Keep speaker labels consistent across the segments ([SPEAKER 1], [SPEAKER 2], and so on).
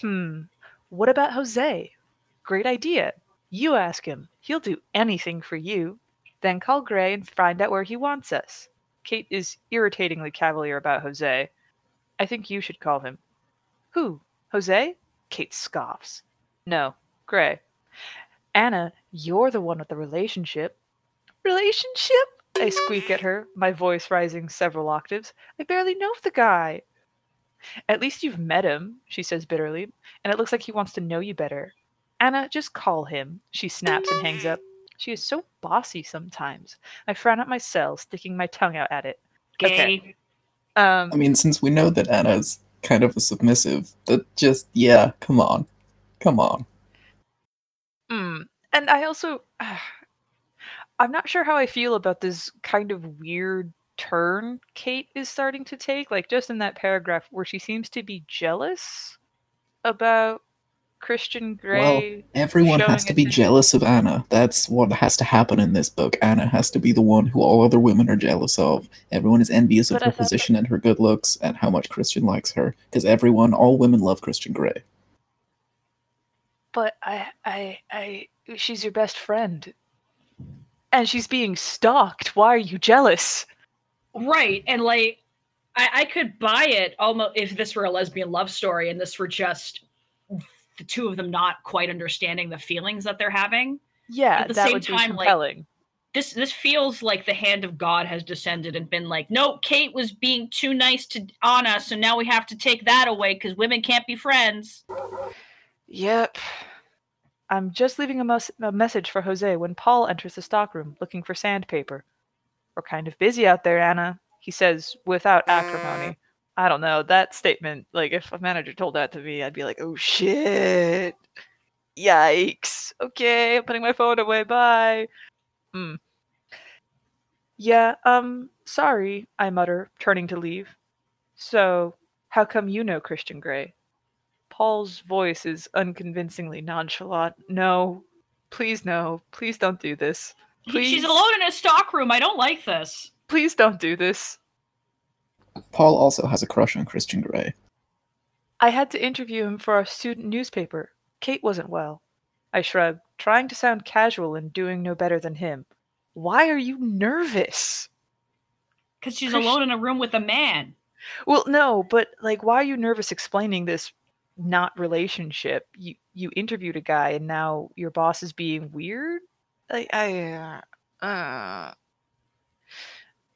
[SPEAKER 1] Hmm. What about Jose? Great idea. You ask him. He'll do anything for you. Then call Grey and find out where he wants us. Kate is irritatingly cavalier about Jose. I think you should call him. Who? Jose? Kate scoffs. No, Grey. Anna, you're the one with the relationship. Relationship? I squeak at her, my voice rising several octaves. I barely know the guy. At least you've met him, she says bitterly, and it looks like he wants to know you better. Anna, just call him. She snaps and hangs up. She is so bossy sometimes. I frown at myself, sticking my tongue out at it.
[SPEAKER 2] Gay.
[SPEAKER 1] Okay. Um,
[SPEAKER 3] I mean, since we know that Anna's kind of a submissive, that just yeah, come on, come on.
[SPEAKER 1] Mm. And I also, I'm not sure how I feel about this kind of weird turn Kate is starting to take. Like just in that paragraph where she seems to be jealous about Christian Grey.
[SPEAKER 3] well, everyone has to be jealous of Anna. That's what has to happen in this book. Anna has to be the one who all other women are jealous of. Everyone is envious of
[SPEAKER 1] I
[SPEAKER 3] her
[SPEAKER 1] thought that-
[SPEAKER 3] position and her good looks and how much Christian likes her. Because everyone, all women love Christian Grey.
[SPEAKER 1] But I, I, I, she's your best friend, and she's being stalked. Why are you jealous?
[SPEAKER 2] Right. And like I, I could buy it almost if this were a lesbian love story and this were just the two of them not quite understanding the feelings that they're having.
[SPEAKER 1] Yeah,
[SPEAKER 2] At the
[SPEAKER 1] that
[SPEAKER 2] same
[SPEAKER 1] would be
[SPEAKER 2] time, like,
[SPEAKER 1] compelling.
[SPEAKER 2] This this feels like the hand of God has descended and been like, no, Kate was being too nice to Anna, so now we have to take that away because women can't be friends.
[SPEAKER 1] Yep. I'm just leaving a, a message for Jose when Paul enters the stockroom looking for sandpaper. We're kind of busy out there, Anna, he says without acrimony. I don't know. That statement, like, if a manager told that to me, I'd be like, oh shit. Yikes. Okay, I'm putting my phone away. Bye. Hmm. Yeah, um, sorry, I mutter, turning to leave. So, how come you know Christian Grey? Paul's voice is unconvincingly nonchalant. No, please no. Please don't do this.
[SPEAKER 2] He-
[SPEAKER 1] Please,
[SPEAKER 2] She's alone in a stockroom. I don't like this.
[SPEAKER 1] please don't do this.
[SPEAKER 3] Paul also has a crush on Christian Grey.
[SPEAKER 1] I had to interview him for our student newspaper. Kate wasn't well. I shrugged, trying to sound casual and doing no better than him. Why are you nervous?
[SPEAKER 2] Because she's
[SPEAKER 1] Christ-
[SPEAKER 2] alone in a room with a man.
[SPEAKER 1] Well, no, but like, why are you nervous explaining this not relationship? You you interviewed a guy and now your boss is being weird. Like, I, uh, uh,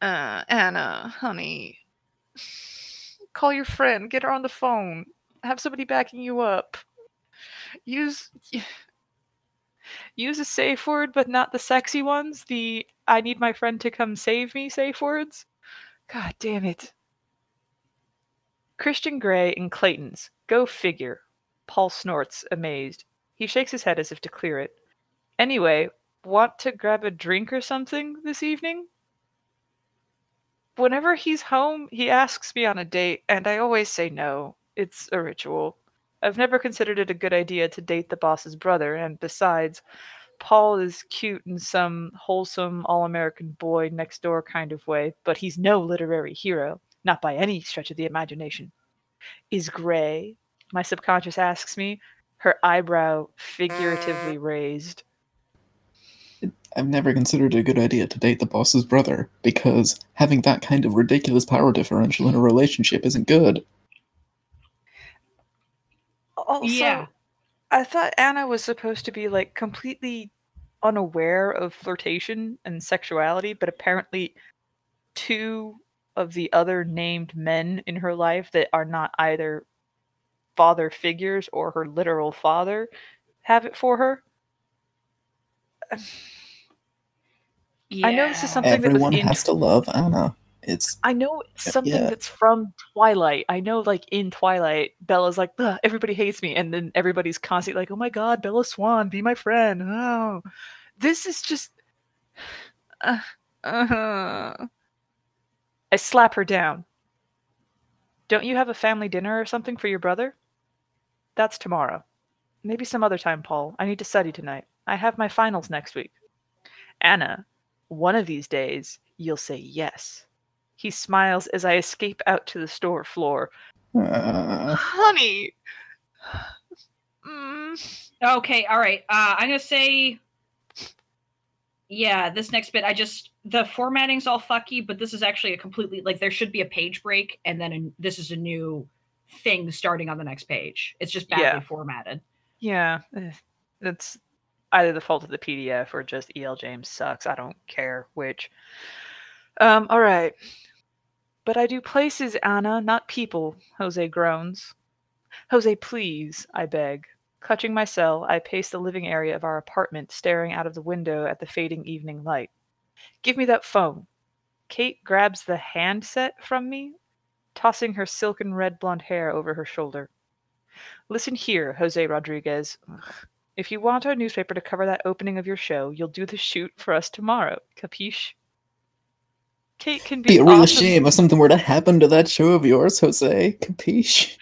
[SPEAKER 1] uh, Anna, honey, call your friend, get her on the phone, have somebody backing you up. Use use a safe word, but not the sexy ones. The I need my friend to come save me safe words. God damn it. Christian Grey and Clayton's. Go figure. Paul snorts, amazed. He shakes his head as if to clear it. Anyway, want to grab a drink or something this evening? Whenever he's home, he asks me on a date, and I always say no. It's a ritual. I've never considered it a good idea to date the boss's brother, and besides, Paul is cute in some wholesome, all American boy next door kind of way, but he's no literary hero, not by any stretch of the imagination. Is Grey? My subconscious asks me, her eyebrow figuratively raised.
[SPEAKER 3] I've never considered it a good idea to date the boss's brother because having that kind of ridiculous power differential in a relationship isn't good.
[SPEAKER 1] Also,
[SPEAKER 2] Yeah.
[SPEAKER 1] I thought Anna was supposed to be like completely unaware of flirtation and sexuality, but apparently two of the other named men in her life that are not either father figures or her literal father have it for her. I know this is
[SPEAKER 2] Yeah.
[SPEAKER 1] something that was
[SPEAKER 3] Everyone
[SPEAKER 1] in
[SPEAKER 3] has to love Anna. It's
[SPEAKER 1] I know it's
[SPEAKER 3] Yeah,
[SPEAKER 1] something
[SPEAKER 3] yeah.
[SPEAKER 1] that's from Twilight. I know, like in Twilight, Bella's like, "Ugh, everybody hates me, and then everybody's constantly like, "Oh my God, Bella Swan, be my friend." Oh, this is just. Uh, uh I slap her down. Don't you have a family dinner or something for your brother? That's tomorrow. Maybe some other time, Paul. I need to study tonight. I have my finals next week. Anna, one of these days, you'll say yes. He smiles as I escape out to the store floor.
[SPEAKER 3] uh,
[SPEAKER 1] Honey! Mm,
[SPEAKER 2] Okay, all right. Uh, I'm gonna say, yeah, this next bit. I just the formatting's all fucky, but this is actually a completely like there should be a page break, and then a, this is a new thing starting on the next page. It's just badly
[SPEAKER 1] Yeah.
[SPEAKER 2] formatted.
[SPEAKER 1] yeah, eh, that's either the fault of the PDF or just EL James sucks. I don't care which. Um, all right. But I do places, Anna, not people, Jose groans. Jose, please, I beg. Clutching my cell, I pace the living area of our apartment, staring out of the window at the fading evening light. Give me that phone. Kate grabs the handset from me, tossing her silken red blonde hair over her shoulder. Listen here, Jose Rodriguez. Ugh. If you want our newspaper to cover that opening of your show, you'll do the shoot for us tomorrow. Capiche? Kate can be,
[SPEAKER 3] Be a real
[SPEAKER 1] awesome-
[SPEAKER 3] shame if something were to happen to that show of yours, Jose. Capiche?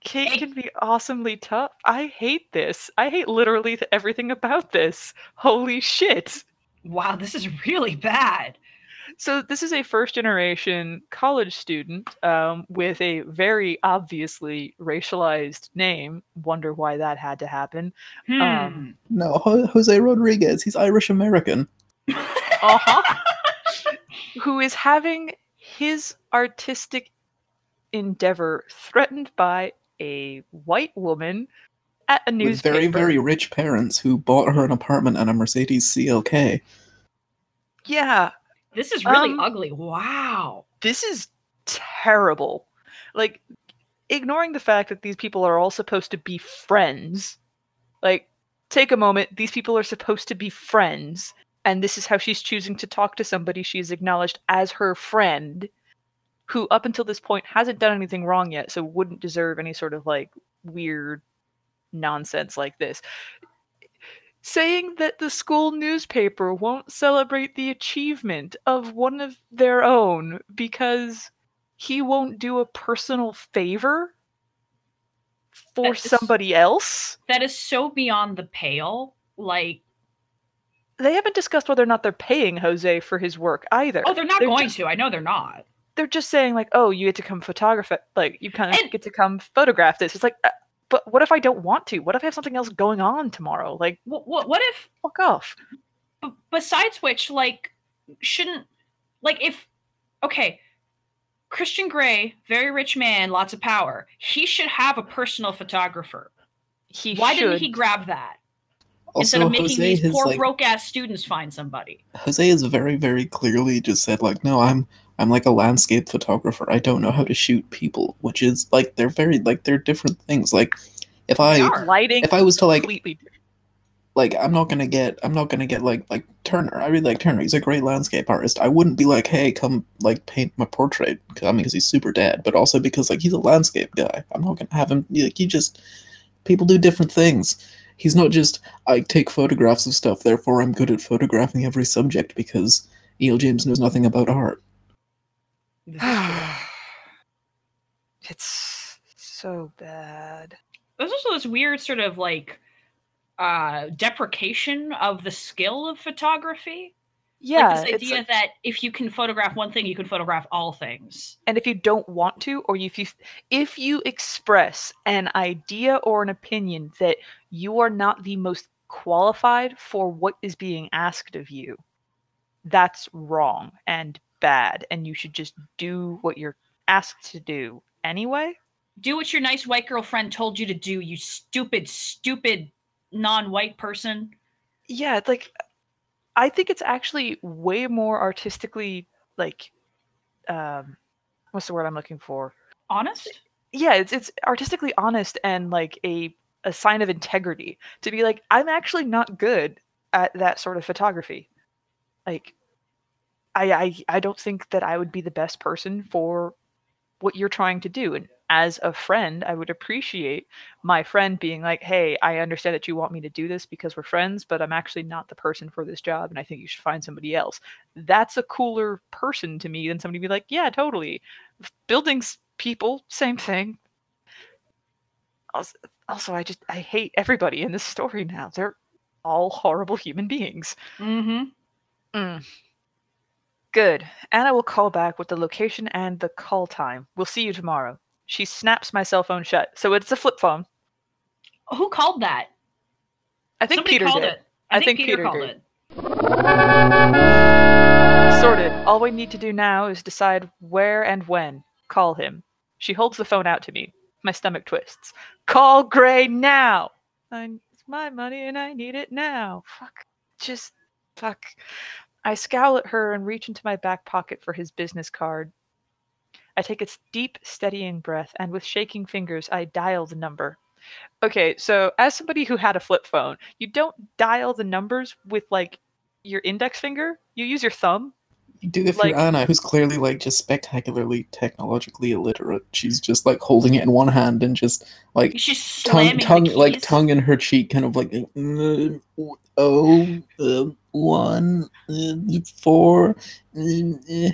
[SPEAKER 1] Kate can be awesomely tough. I hate this. I hate literally everything about this. Holy shit.
[SPEAKER 2] Wow, this is really bad.
[SPEAKER 1] So this is a first generation college student um, with a very obviously racialized name. Wonder why that had to happen.
[SPEAKER 2] Hmm.
[SPEAKER 1] Um,
[SPEAKER 3] No, Jose Rodriguez. He's Irish American.
[SPEAKER 1] Uh-huh. Who is having his artistic endeavor threatened by a white woman at a
[SPEAKER 3] With
[SPEAKER 1] newspaper.
[SPEAKER 3] very, very rich parents who bought her an apartment and a Mercedes CLK.
[SPEAKER 1] yeah.
[SPEAKER 2] This is really
[SPEAKER 1] um,
[SPEAKER 2] ugly. Wow.
[SPEAKER 1] this is terrible. Like, ignoring the fact that these people are all supposed to be friends, like, take a moment. These people are supposed to be friends, and this is how she's choosing to talk to somebody she has acknowledged as her friend, who up until this point hasn't done anything wrong yet, so wouldn't deserve any sort of like weird nonsense like this. Saying that the school newspaper won't celebrate the achievement of one of their own because he won't do a personal favor for
[SPEAKER 2] is-
[SPEAKER 1] somebody else.
[SPEAKER 2] That is so beyond the pale. Like,
[SPEAKER 1] They haven't discussed whether or not they're paying Jose for his work either.
[SPEAKER 2] oh, they're not
[SPEAKER 1] They're
[SPEAKER 2] going
[SPEAKER 1] just-
[SPEAKER 2] to. I know they're not.
[SPEAKER 1] They're just saying like, "Oh, you get to come photograph it. Like, you kind of get to come photograph this." It's like, uh, but what if I don't want to? What if I have something else going on tomorrow? Like,
[SPEAKER 2] What, what, what if
[SPEAKER 1] fuck off.
[SPEAKER 2] B- besides which, like, shouldn't like if okay, Christian Grey, very rich man, lots of power. He should have a personal photographer.
[SPEAKER 1] He
[SPEAKER 2] Why
[SPEAKER 1] should.
[SPEAKER 2] didn't he grab that
[SPEAKER 3] Also,
[SPEAKER 2] instead of making
[SPEAKER 3] Jose
[SPEAKER 2] these poor
[SPEAKER 3] like
[SPEAKER 2] broke ass students find somebody?
[SPEAKER 3] Jose has very, very clearly just said like, no, I'm I'm like a landscape photographer. I don't know how to shoot people, which is like they're very like they're different things. Like if I
[SPEAKER 1] lighting
[SPEAKER 3] if I was to like
[SPEAKER 1] completely
[SPEAKER 3] like I'm not gonna get I'm not gonna get like like Turner. I really like Turner. He's a great landscape artist. I wouldn't be like, hey, come like paint my portrait. 'cause- I mean, because he's super dead, but also because like he's a landscape guy. I'm not gonna have him like he just people do different things. He's not just I take photographs of stuff, therefore I'm good at photographing every subject because E.L. James knows nothing about art.
[SPEAKER 2] This is true.
[SPEAKER 1] it's so bad.
[SPEAKER 2] There's also this weird sort of like uh deprecation of the skill of photography.
[SPEAKER 1] Yeah,
[SPEAKER 2] like this idea
[SPEAKER 1] like-
[SPEAKER 2] that if you can photograph one thing, you can photograph all things.
[SPEAKER 1] and if you don't want to, or if you if you express an idea or an opinion that you are not the most qualified for what is being asked of you, that's wrong and bad, and you should just do what you're asked to do anyway.
[SPEAKER 2] Do what your nice white girlfriend told you to do, you stupid, stupid non-white person.
[SPEAKER 1] Yeah, it's like I think it's actually way more artistically like um what's the word I'm looking for?
[SPEAKER 2] Honest?
[SPEAKER 1] Yeah, it's it's artistically honest and like a a sign of integrity to be like I'm actually not good at that sort of photography. Like I I I don't think that I would be the best person for what you're trying to do and as a friend, I would appreciate my friend being like, "Hey, I understand that you want me to do this because we're friends, but I'm actually not the person for this job, and I think you should find somebody else." That's a cooler person to me than somebody be like, "Yeah, totally." Buildings, people, same thing. Also, I just I hate everybody in this story now. They're all horrible human beings.
[SPEAKER 2] Mm-hmm.
[SPEAKER 1] Mm. Good. Anna will call back with the location and the call time. We'll see you tomorrow. She snaps my cell phone shut, so it's a flip phone.
[SPEAKER 2] Who called that?
[SPEAKER 1] I think
[SPEAKER 2] Somebody
[SPEAKER 1] Peter
[SPEAKER 2] called
[SPEAKER 1] did.
[SPEAKER 2] it. I,
[SPEAKER 1] I
[SPEAKER 2] think,
[SPEAKER 1] think
[SPEAKER 2] Peter,
[SPEAKER 1] Peter
[SPEAKER 2] called
[SPEAKER 1] did.
[SPEAKER 2] it.
[SPEAKER 1] Sorted. All we need to do now is decide where and when. Call him. She holds the phone out to me. My stomach twists. Call Grey now. I, it's my money and I need it now. Fuck. Just fuck. I scowl at her and reach into my back pocket for his business card. I take a deep, steadying breath, and with shaking fingers, I dial the number. Okay, so as somebody who had a flip phone, you don't dial the numbers with like your index finger. You use your thumb.
[SPEAKER 3] Do if
[SPEAKER 1] Like-
[SPEAKER 3] you're Anna, who's clearly like just spectacularly technologically illiterate. She's just like holding it in one hand and just like
[SPEAKER 2] She's
[SPEAKER 3] tongue, tongue like tongue in her cheek, kind of like uh, oh uh, one uh, four. uh.